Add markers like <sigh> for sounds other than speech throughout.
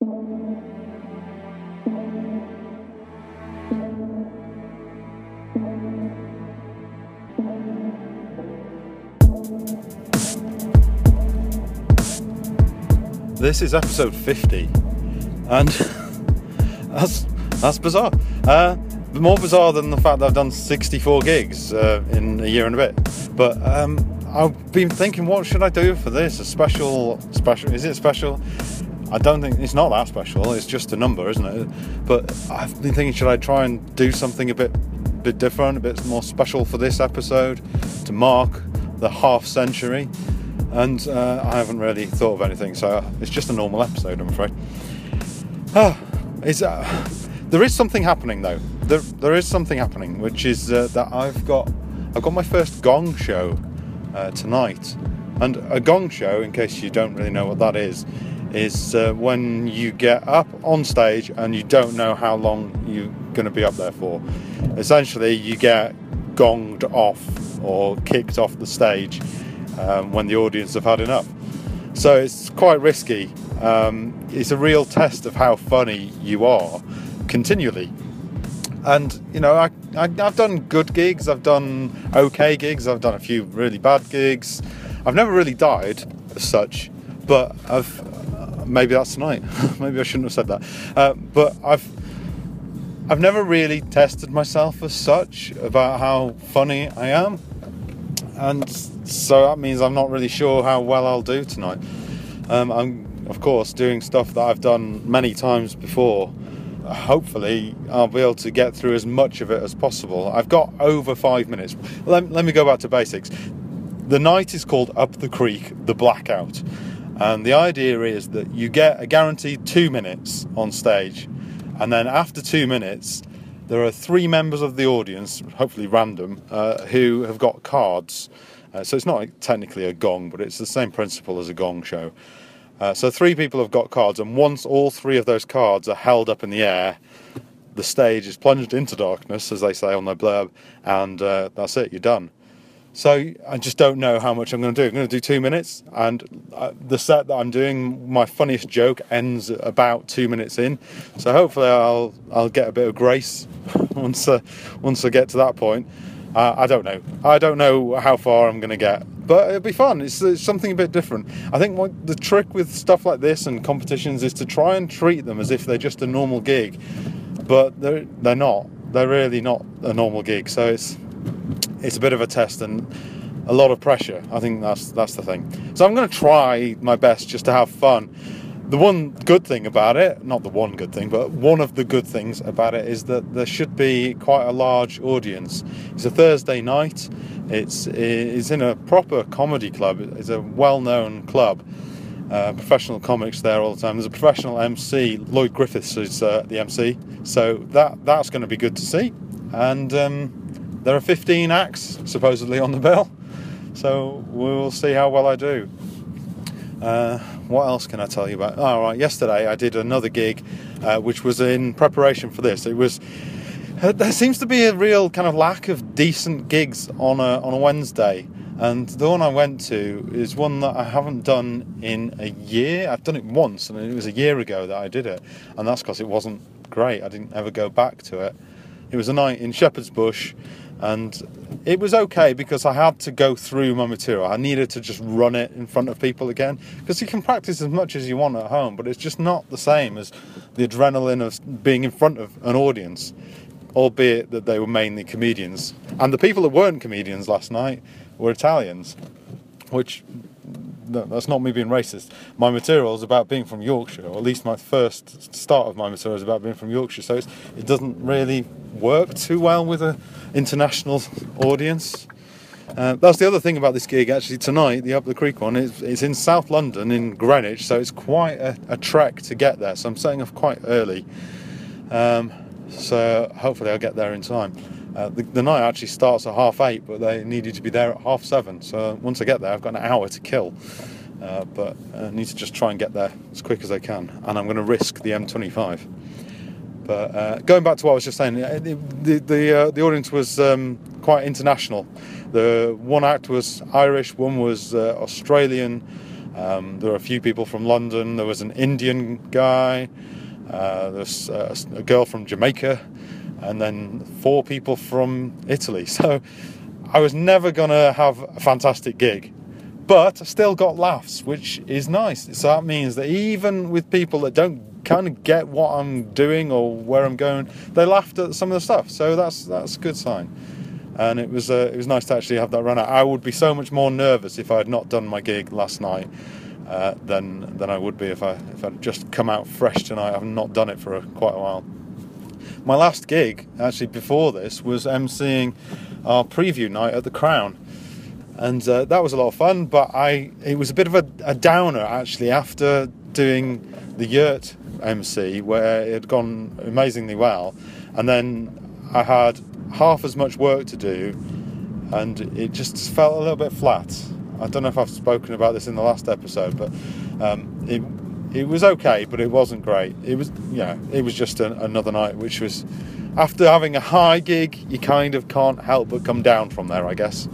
This is episode 50, and <laughs> that's that's bizarre. Uh, more bizarre than the fact that I've done 64 gigs uh, in a year and a bit. But um, I've been thinking, what should I do for this? A special, special? Is it special? I don't think it's not that special. It's just a number, isn't it? But I've been thinking, should I try and do something a bit, bit different, a bit more special for this episode to mark the half century? and uh, I haven't really thought of anything, so it's just a normal episode, I'm afraid. Ah, is, uh, there is something happening though. There, there is something happening, which is uh, that I've got I've got my first gong show uh, tonight, and a gong show, in case you don't really know what that is, is uh, when you get up on stage and you don't know how long you're going to be up there for. Essentially, you get gonged off or kicked off the stage um, when the audience have had enough. So it's quite risky. Um, it's a real test of how funny you are continually. And you know, I, I, have done good gigs, I've done okay gigs, I've done a few really bad gigs. I've never really died as such, but I've maybe that's tonight. <laughs> maybe I shouldn't have said that. Uh, but I've I've never really tested myself as such about how funny I am, and so that means I'm not really sure how well I'll do tonight. Um, I'm, of course, doing stuff that I've done many times before. Hopefully, I'll be able to get through as much of it as possible. I've got over five minutes. Let, let me go back to basics. The night is called Up the Creek, the Blackout. And the idea is that you get a guaranteed two minutes on stage. And then after two minutes, there are three members of the audience, hopefully random, uh, who have got cards uh, so it's not technically a gong, but it's the same principle as a gong show. Uh, so three people have got cards, and once all three of those cards are held up in the air, the stage is plunged into darkness, as they say on their blurb, and uh, that's it. You're done. So I just don't know how much I'm going to do. I'm going to do two minutes, and uh, the set that I'm doing, my funniest joke ends about two minutes in. So hopefully I'll I'll get a bit of grace <laughs> once uh, once I get to that point. Uh, I don't know. I don't know how far I'm going to get, but it'll be fun. It's, it's, something a bit different. I think what the trick with stuff like this and competitions is to try and treat them as if they're just a normal gig, but they're they're not. They're really not a normal gig. So it's it's a bit of a test and a lot of pressure. I think that's that's the thing. So I'm going to try my best just to have fun the one good thing about it, not the one good thing, but one of the good things about it is that there should be quite a large audience. It's a Thursday night. It's it's in a proper comedy club. It's a well-known club. Uh, professional comics there all the time. There's a professional MC, Lloyd Griffiths, is uh, the MC. So that that's going to be good to see. And um, there are 15 acts supposedly on the bill. So we'll see how well I do. Uh, what else can I tell you about? All oh, right, yesterday I did another gig, uh, which was in preparation for this. It was uh, there seems to be a real kind of lack of decent gigs on a on a Wednesday, and the one I went to is one that I haven't done in a year. I've done it once, and it was a year ago that I did it, and that's because it wasn't great. I didn't ever go back to it. It was a night in Shepherd's Bush and it was okay because I had to go through my material. I needed to just run it in front of people again because you can practice as much as you want at home, but it's just not the same as the adrenaline of being in front of an audience, albeit that they were mainly comedians. And the people that weren't comedians last night were Italians, which that's not me being racist. My material is about being from Yorkshire, or at least my first start of my material is about being from Yorkshire. So it doesn't really work too well with an international audience. Uh, that's the other thing about this gig actually tonight, the Up the Creek one. It's, it's in South London, in Greenwich, so it's quite a, a trek to get there. So I'm setting off quite early. Um, so hopefully I'll get there in time. Uh, the, the, night actually starts at half eight, but they needed to be there at half seven. So once I get there, I've got an hour to kill. Uh, but I need to just try and get there as quick as I can, and I'm going to risk the M25. But uh, going back to what I was just saying, uh, the the, uh, the audience was um, quite international. The one act was Irish, one was uh, Australian, Um, there were a few people from London. There was an Indian guy. Uh, there's uh, a girl from Jamaica, and then four people from Italy. <laughs> So I was never gonna have a fantastic gig, but I still got laughs, which is nice. So that means that even with people that don't kind of get what I'm doing or where I'm going, they laughed at some of the stuff. So that's that's a good sign. And it was uh, it was nice to actually have that run out. I would be so much more nervous if I had not done my gig last night uh, than than I would be if I if I'd just come out fresh tonight. I've not done it for a, quite a while. My last gig, actually before this, was emceeing our preview night at the Crown, and uh, that was a lot of fun. But I it was a bit of a, a downer actually after doing the Yurt MC where it had gone amazingly well, and then I had half as much work to do, and it just felt a little bit flat. I don't know if I've spoken about this in the last episode, but um, it it was okay, but it wasn't great. It was yeah, it was just a, another night, which was after having a high gig, you kind of can't help but come down from there, I guess.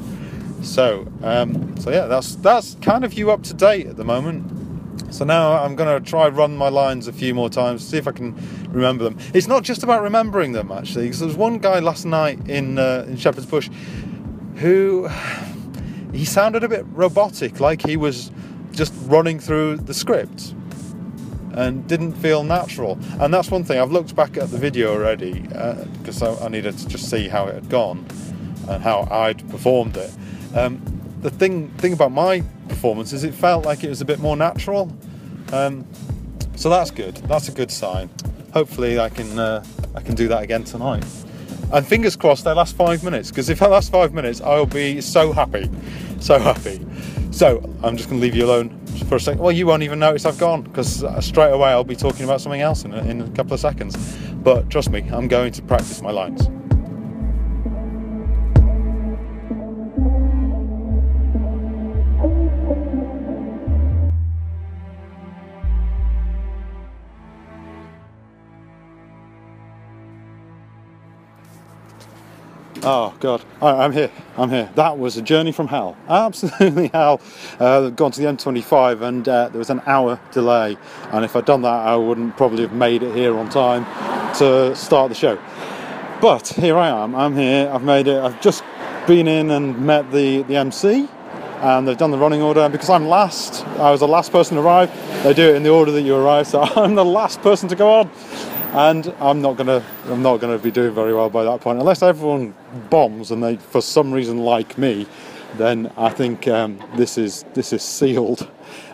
So um, so yeah, that's that's kind of you up to date at the moment. So now I'm going to try run my lines a few more times, see if I can remember them. It's not just about remembering them actually, because there was one guy last night in uh, in Shepherd's Bush who he sounded a bit robotic, like he was just running through the script and didn't feel natural. And that's one thing. I've looked back at the video already because uh, I, I, needed to just see how it had gone and how I'd performed it. Um, the thing thing about my performance is it felt like it was a bit more natural. Um, so that's good. That's a good sign. Hopefully, I can uh, I can do that again tonight. And fingers crossed they last five minutes, because if I last five minutes, I'll be so happy. So happy. So I'm just going to leave you alone for a second. Well, you won't even notice I've gone, because uh, straight away I'll be talking about something else in a, in a couple of seconds. But trust me, I'm going to practice my lines. Oh God, I'm here. I'm here. That was a journey from hell. <laughs> Absolutely hell. Uh, gone to the M25, and uh, there was an hour delay. And if I'd done that, I wouldn't probably have made it here on time to start the show. But here I am. I'm here. I've made it. I've just been in and met the the MC, and they've done the running order. And because I'm last, I was the last person to arrive. They do it in the order that you arrive, so <laughs> I'm the last person to go on and I'm not gonna I'm not gonna be doing very well by that point unless everyone bombs and they for some reason like me then I think um, this is this is sealed.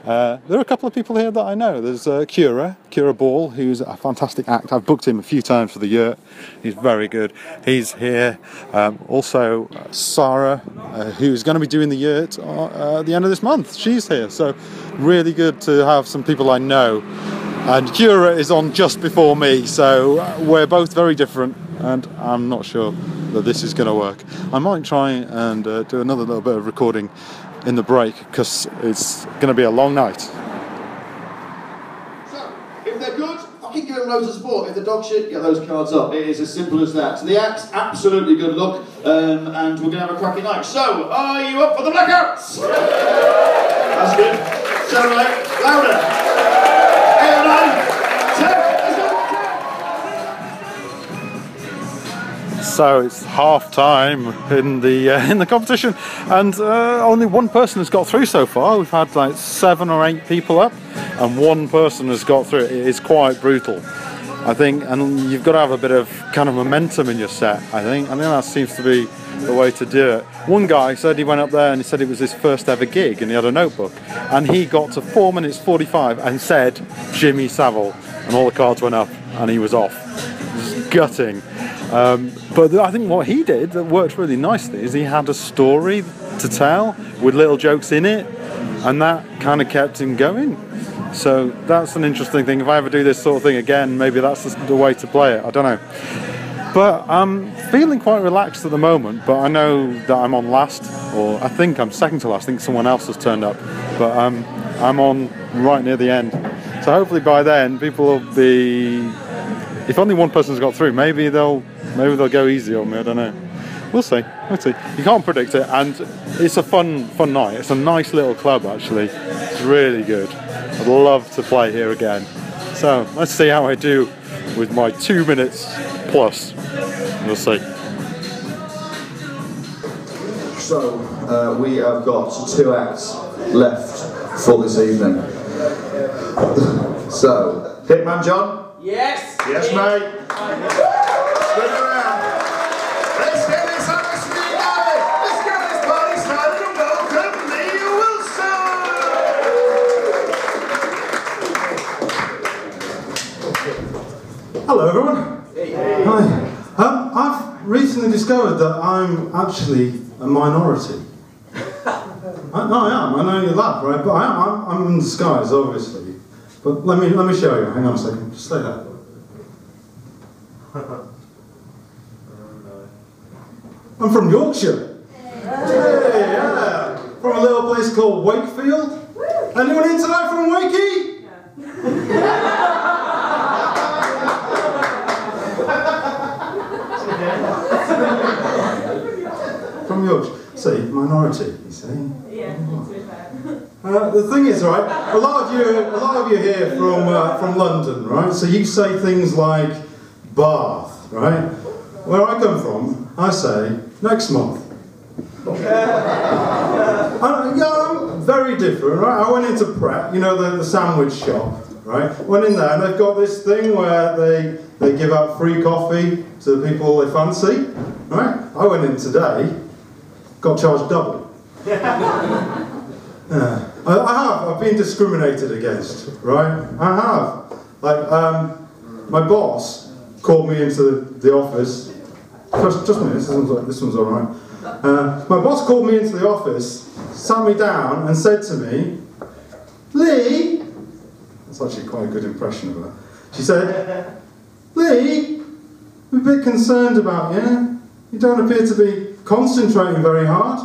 Uh, there are a couple of people here that I know. There's uh, Cura, Cura Ball, who's a fantastic act. I've booked him a few times for the year. He's very good. He's here. Um, also, uh, Sarah, uh, who's going to be doing the uh, at the end of this month. She's here. So, really good to have some people I know and Cura is on just before me, so we're both very different, and I'm not sure that this is going to work. I might try and uh, do another little bit of recording in the break because it's going to be a long night. So, if they're good, fucking give them loads of support. If the dog shit, get those cards up. It is as simple as that. So the act's absolutely good luck, um, and we're going to have a cracking night. So, are you up for the blackouts? That's good. So, like, louder. So it's half time in the uh, <laughs> in the competition, and uh, only one person has got through so far. We've had like seven or eight people up, and one person has got through. It is quite brutal, I think, and you've got to have a bit of kind of momentum in your set. I think. I think that seems to be the way to do it. One guy said he went up there and he said it was his first ever gig, and he had a notebook, and he got to four minutes forty-five and said Jimmy Savile, and all the cards went up, and he was off. Just gutting. Um, but I think what he did that worked really nicely is he had a story to tell with little jokes in it, and that kind of kept him going. So that's an interesting thing. If I ever do this sort of thing again, maybe that's the way to play it. I don't know. But I'm feeling quite relaxed at the moment. But I know that I'm on last, or I think I'm second to last. I think someone else has turned up, but um, I'm on right near the end. So hopefully by then people will be. If only one person's got through, maybe they'll maybe they'll go easy on me. I don't know. we'll see. We'll see. You can't predict it, and it's a fun, fun night. It's a nice little club, actually. It's really good. I'd love to play here again. So let's see how I do with my two minutes plus. We'll see. So, uh, we have got two acts left for this evening. so, Hitman John? Yes. Yes, mate. Spin around. Let's get this atmosphere going. Let's get this party started and welcome Lee Wilson. Hello, everyone. Hi. Um, I've recently discovered that I'm actually a minority. <laughs> I, no, I am. I know you laugh, right? But I am. I'm, I'm in disguise, obviously. But let me let me show you. Hang on a second. Just stay there. I'm from Yorkshire. Hey, yeah. From a little place called Wakefield. Anyone in tonight from Wakey? <laughs> From Yorkshire. See, minority, you see. Yeah, fair. Uh, the thing is, right, a lot of you, a lot of you here from uh, from London, right? So you say things like Bath, right? Where I come from, I say next month. I, yeah, I'm very different, right? I went into Pret, you know, the, the sandwich shop, right? Went in there and they've got this thing where they they give out free coffee to the people they fancy, right? I went in today, got charged double. <laughs> Yeah. I, I have. I've been discriminated against, right? I have. Like, um, my boss called me into the, the office. Just, just a minute. This one's, this one's all right. Uh, my boss called me into the office, sat me down, and said to me, "Lee." That's actually quite a good impression of her. She said, "Lee, I'm a bit concerned about you. You don't appear to be concentrating very hard."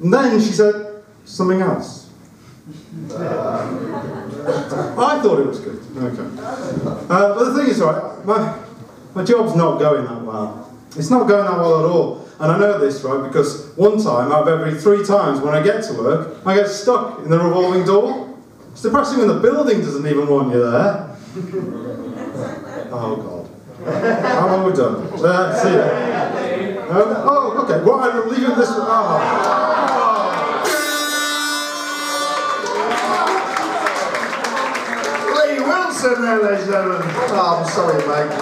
And then she said something else. <laughs> I thought it was good. Okay. Uh, but the thing is, right, my, my job's not going that well. It's not going that well at all. And I know this, right, because one time out of every three times when I get to work, I get stuck in the revolving door. It's depressing when the building doesn't even want you there. <laughs> Oh, God. How long we done? Uh, see ya. Um, oh, okay. Well, I'm leaving this. Oh. Wilson there, ladies and gentlemen. Oh, I'm sorry, mate.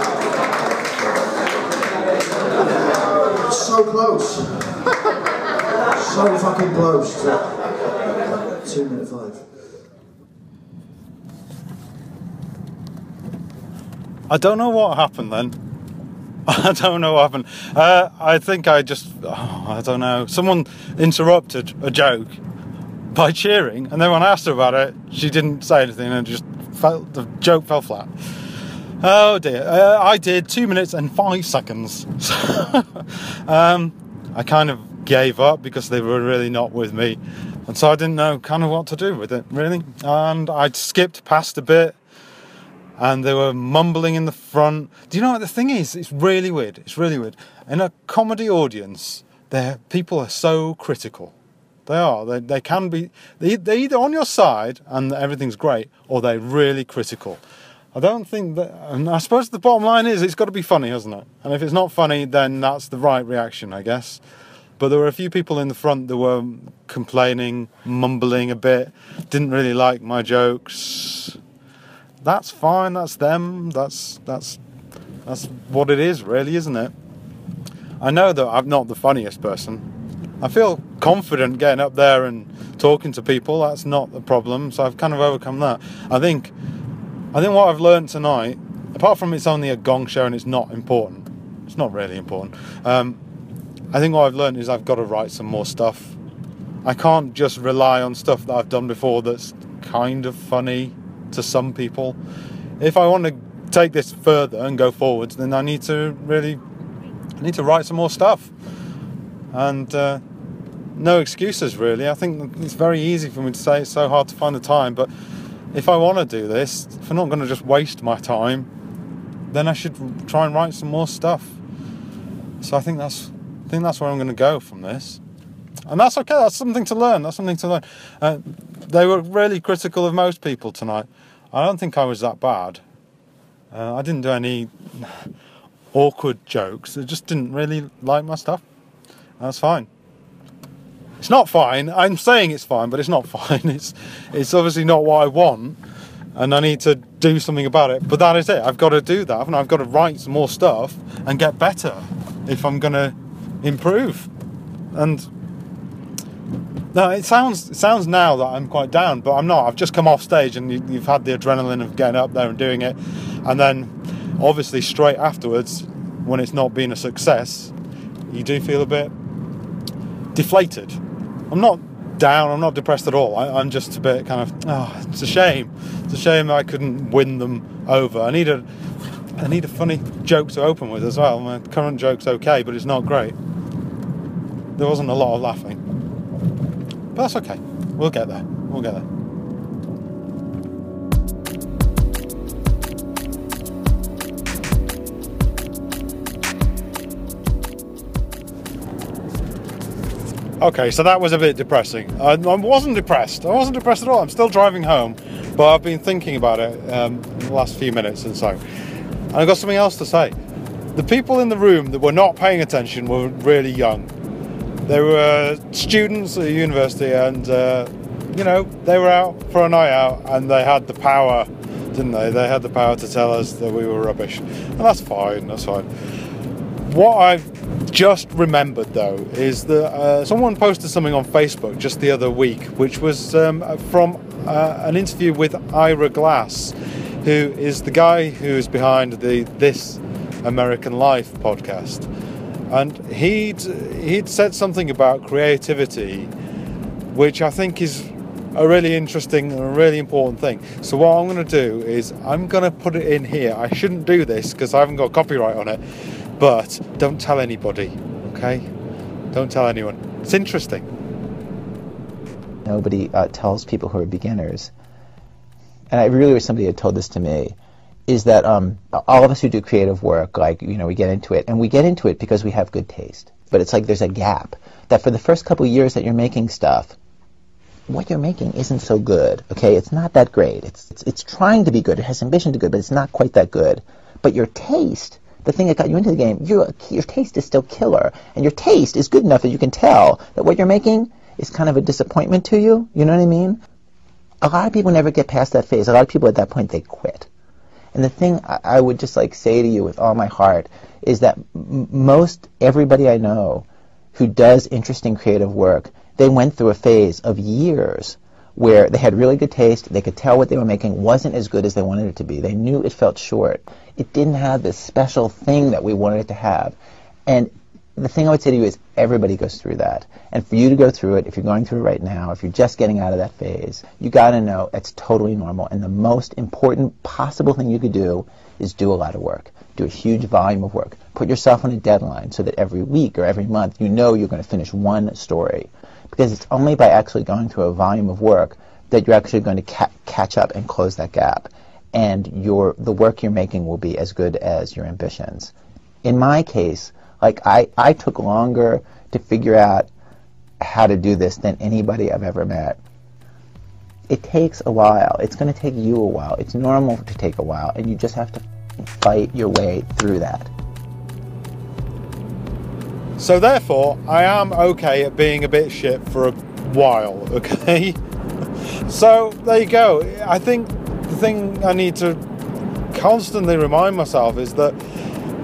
So close. so fucking close to two minute five. I don't know what happened then. <laughs> I don't know what happened. Uh, I think I just, oh, I don't know. Someone interrupted a joke by cheering, and then when I asked her about it, she didn't say anything, and just felt the joke fell flat. Oh dear! Uh, I did two minutes and five seconds. <laughs> um, I kind of gave up because they were really not with me, and so I didn't know kind of what to do with it really. And I skipped past a bit and they were mumbling in the front. Do you know what the thing is? It's really weird. It's really weird. In a comedy audience, there people are so critical. They are. They, they can be. They, they're either on your side and everything's great, or they're really critical. I don't think that. And I suppose the bottom line is it's got to be funny, hasn't it? And if it's not funny, then that's the right reaction, I guess. But there were a few people in the front that were complaining, mumbling a bit, didn't really like my jokes that's fine. That's them. That's that's that's what it is, really, isn't it? I know that I'm not the funniest person. I feel confident getting up there and talking to people. That's not the problem. So I've kind of overcome that. I think I think what I've learned tonight, apart from it's only a gong show and it's not important. It's not really important. Um, I think what I've learned is I've got to write some more stuff. I can't just rely on stuff that I've done before that's kind of funny to some people. If I want to take this further and go forwards, then I need to really I need to write some more stuff. And uh, no excuses really. I think it's very easy for me to say it's so hard to find the time, but if I want to do this, if I'm not going to just waste my time, then I should try and write some more stuff. so I think that's I think that's where I'm going to go from this, and that's okay. That's something to learn. That's something to learn. Uh, they were really critical of most people tonight. I don't think I was that bad. Uh, I didn't do any <sighs> awkward jokes. They just didn't really like my stuff. That's fine. It's not fine. I'm saying it's fine, but it's not <laughs> fine. It's it's obviously not what I want, and I need to do something about it. But that is it. I've got to do that, and I've got to write some more stuff and get better if I'm going to improve. And no, it sounds it sounds now that I'm quite down, but I'm not. I've just come off stage, and you, you've had the adrenaline of getting up there and doing it, and then obviously straight afterwards, when it's not been a success, you do feel a bit deflated. I'm not down. I'm not depressed at all. I, am just a bit kind of. Oh, it's a shame. It's a shame I couldn't win them over. I need a. I need a funny joke to open with as well. My current joke's okay, but it's not great. There wasn't a lot of laughing. But that's okay. We'll get there. We'll get there. Okay, so that was a bit depressing. I, I, wasn't depressed. I wasn't depressed at all. I'm still driving home, but I've been thinking about it um, the last few minutes and so. And I've got something else to say. The people in the room that were not paying attention were really young. They were students at university, and uh, you know they were out for a night out, and they had the power, didn't they? They had the power to tell us that we were rubbish, and that's fine. That's fine. What I've just remembered though is that uh, someone posted something on Facebook just the other week, which was um, from uh, an interview with Ira Glass, who is the guy who is behind the This American Life podcast, and he'd he'd said something about creativity, which I think is a really interesting and a really important thing. So what I'm going to do is I'm going to put it in here. I shouldn't do this because I haven't got copyright on it but don't tell anybody, okay? Don't tell anyone. It's interesting. Nobody uh, tells people who are beginners. And I really wish somebody had told this to me. Is that um, all of us who do creative work, like you know, we get into it, and we get into it because we have good taste. But it's like there's a gap that for the first couple years that you're making stuff, what you're making isn't so good. Okay, it's not that great. It's it's, it's trying to be good. It has ambition to be good, but it's not quite that good. But your taste the thing that got you into the game, your, your taste is still killer. And your taste is good enough that you can tell that what you're making is kind of a disappointment to you. You know what I mean? A lot of people never get past that phase. A lot of people at that point, they quit. And the thing I, I would just like say to you with all my heart is that m- most everybody I know who does interesting creative work, they went through a phase of years where they had really good taste, they could tell what they were making wasn't as good as they wanted it to be. They knew it felt short. It didn't have this special thing that we wanted it to have. And the thing I would say to you is everybody goes through that. And for you to go through it, if you're going through it right now, if you're just getting out of that phase, you got to know it's totally normal. And the most important possible thing you could do is do a lot of work. Do a huge volume of work. Put yourself on a deadline so that every week or every month you know you're going to finish one story because it's only by actually going through a volume of work that you're actually going to ca- catch up and close that gap. And your the work you're making will be as good as your ambitions. In my case, like I, I took longer to figure out how to do this than anybody I've ever met. It takes a while. It's going to take you a while. It's normal to take a while, and you just have to fight your way through that. So therefore, I am okay at being a bit shit for a while, okay? <laughs> so there you go. I think the thing I need to constantly remind myself is that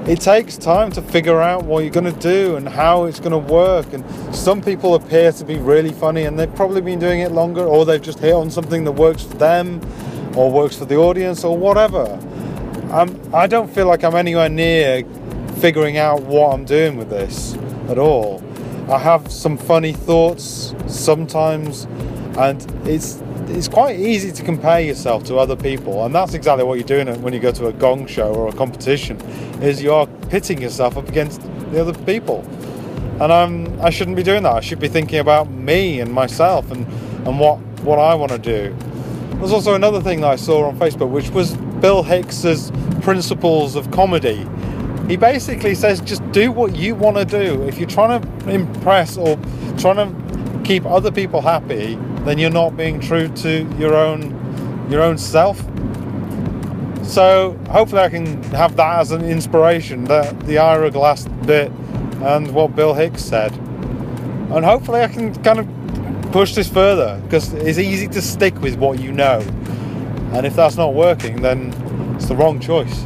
it takes time to figure out what you're going to do and how it's going to work. And some people appear to be really funny and they've probably been doing it longer, or they've just hit on something that works for them or works for the audience or whatever. Um, I don't feel like I'm anywhere near figuring out what I'm doing with this at all. I have some funny thoughts sometimes, and it's it's quite easy to compare yourself to other people, and that's exactly what you're doing when you go to a gong show or a competition. Is you are pitting yourself up against the other people, and I'm I shouldn't be doing that. I should be thinking about me and myself and and what what I want to do. There's also another thing that I saw on Facebook, which was Bill Hicks's principles of comedy he basically says just do what you want to do. If you're trying to impress or trying to keep other people happy, then you're not being true to your own your own self. So hopefully I can have that as an inspiration, that the Ira Glass bit and what Bill Hicks said. And hopefully I can kind of push this further because it's easy to stick with what you know. And if that's not working, then it's the wrong choice.